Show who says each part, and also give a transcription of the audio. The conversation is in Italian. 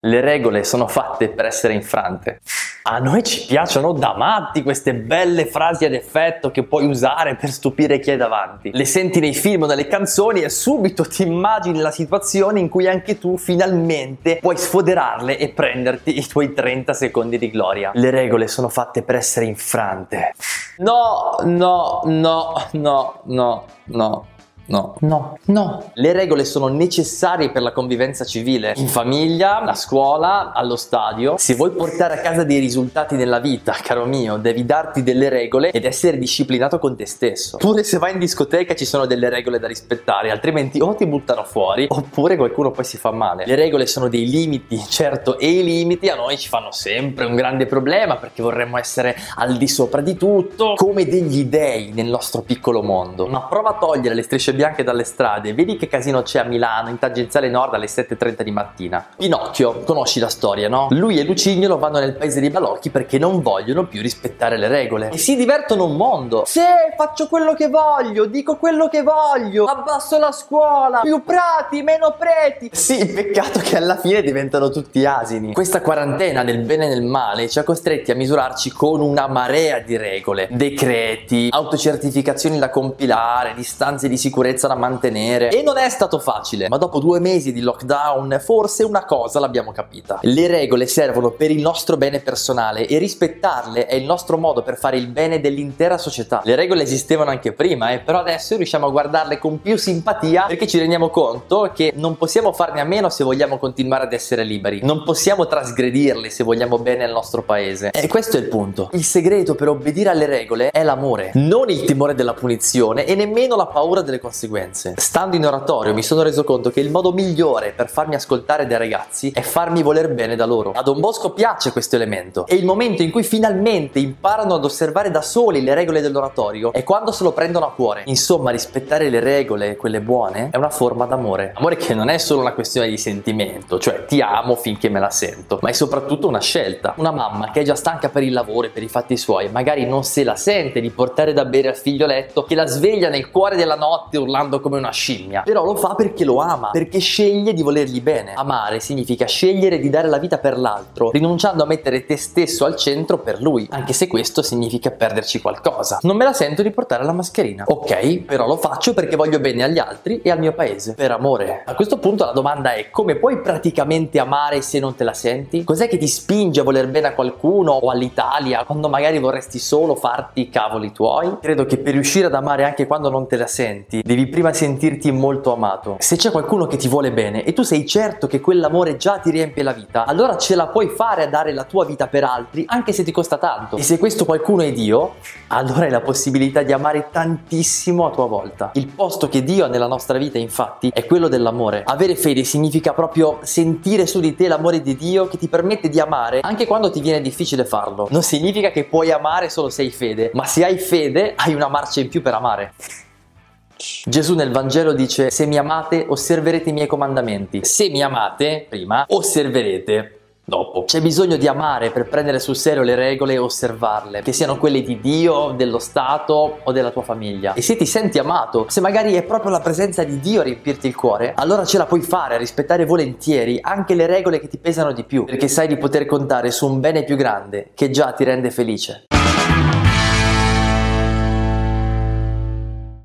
Speaker 1: Le regole sono fatte per essere infrante. A noi ci piacciono da matti queste belle frasi ad effetto che puoi usare per stupire chi è davanti. Le senti nei film o nelle canzoni e subito ti immagini la situazione in cui anche tu finalmente puoi sfoderarle e prenderti i tuoi 30 secondi di gloria. Le regole sono fatte per essere infrante. No, no, no, no, no, no. No. No. No. Le regole sono necessarie per la convivenza civile, in famiglia, a scuola, allo stadio. Se vuoi portare a casa dei risultati nella vita, caro mio, devi darti delle regole ed essere disciplinato con te stesso. Pure se vai in discoteca ci sono delle regole da rispettare, altrimenti o ti buttano fuori oppure qualcuno poi si fa male. Le regole sono dei limiti, certo, e i limiti a noi ci fanno sempre un grande problema perché vorremmo essere al di sopra di tutto, come degli dei nel nostro piccolo mondo. Ma prova a togliere le strisce bianche dalle strade, vedi che casino c'è a Milano in tangenziale nord alle 7.30 di mattina. Pinocchio, conosci la storia, no? Lui e Lucignolo vanno nel paese dei balocchi perché non vogliono più rispettare le regole e si divertono un mondo. Se faccio quello che voglio, dico quello che voglio, abbasso la scuola, più prati, meno preti. Sì, peccato che alla fine diventano tutti asini. Questa quarantena del bene e del male ci ha costretti a misurarci con una marea di regole, decreti, autocertificazioni da compilare, distanze di sicurezza sicurezza da mantenere e non è stato facile, ma dopo due mesi di lockdown forse una cosa l'abbiamo capita. Le regole servono per il nostro bene personale e rispettarle è il nostro modo per fare il bene dell'intera società. Le regole esistevano anche prima, eh, però adesso riusciamo a guardarle con più simpatia perché ci rendiamo conto che non possiamo farne a meno se vogliamo continuare ad essere liberi. Non possiamo trasgredirle se vogliamo bene al nostro paese. E questo è il punto. Il segreto per obbedire alle regole è l'amore, non il timore della punizione e nemmeno la paura delle conseguenze conseguenze. Stando in oratorio mi sono reso conto che il modo migliore per farmi ascoltare dai ragazzi è farmi voler bene da loro. A Don Bosco piace questo elemento e il momento in cui finalmente imparano ad osservare da soli le regole dell'oratorio è quando se lo prendono a cuore. Insomma, rispettare le regole, quelle buone, è una forma d'amore. Amore che non è solo una questione di sentimento, cioè ti amo finché me la sento, ma è soprattutto una scelta. Una mamma che è già stanca per il lavoro e per i fatti suoi, magari non se la sente di portare da bere al figlioletto che la sveglia nel cuore della notte urlando come una scimmia, però lo fa perché lo ama, perché sceglie di volergli bene. Amare significa scegliere di dare la vita per l'altro, rinunciando a mettere te stesso al centro per lui, anche se questo significa perderci qualcosa. Non me la sento di portare la mascherina. Ok, però lo faccio perché voglio bene agli altri e al mio paese, per amore. A questo punto la domanda è come puoi praticamente amare se non te la senti? Cos'è che ti spinge a voler bene a qualcuno o all'Italia quando magari vorresti solo farti i cavoli tuoi? Credo che per riuscire ad amare anche quando non te la senti, devi prima sentirti molto amato. Se c'è qualcuno che ti vuole bene e tu sei certo che quell'amore già ti riempie la vita, allora ce la puoi fare a dare la tua vita per altri, anche se ti costa tanto. E se questo qualcuno è Dio, allora hai la possibilità di amare tantissimo a tua volta. Il posto che Dio ha nella nostra vita, infatti, è quello dell'amore. Avere fede significa proprio sentire su di te l'amore di Dio che ti permette di amare anche quando ti viene difficile farlo. Non significa che puoi amare solo se hai fede, ma se hai fede hai una marcia in più per amare. Gesù nel Vangelo dice se mi amate osserverete i miei comandamenti. Se mi amate, prima, osserverete dopo. C'è bisogno di amare per prendere sul serio le regole e osservarle, che siano quelle di Dio, dello Stato o della tua famiglia. E se ti senti amato, se magari è proprio la presenza di Dio a riempirti il cuore, allora ce la puoi fare a rispettare volentieri anche le regole che ti pesano di più, perché sai di poter contare su un bene più grande che già ti rende felice.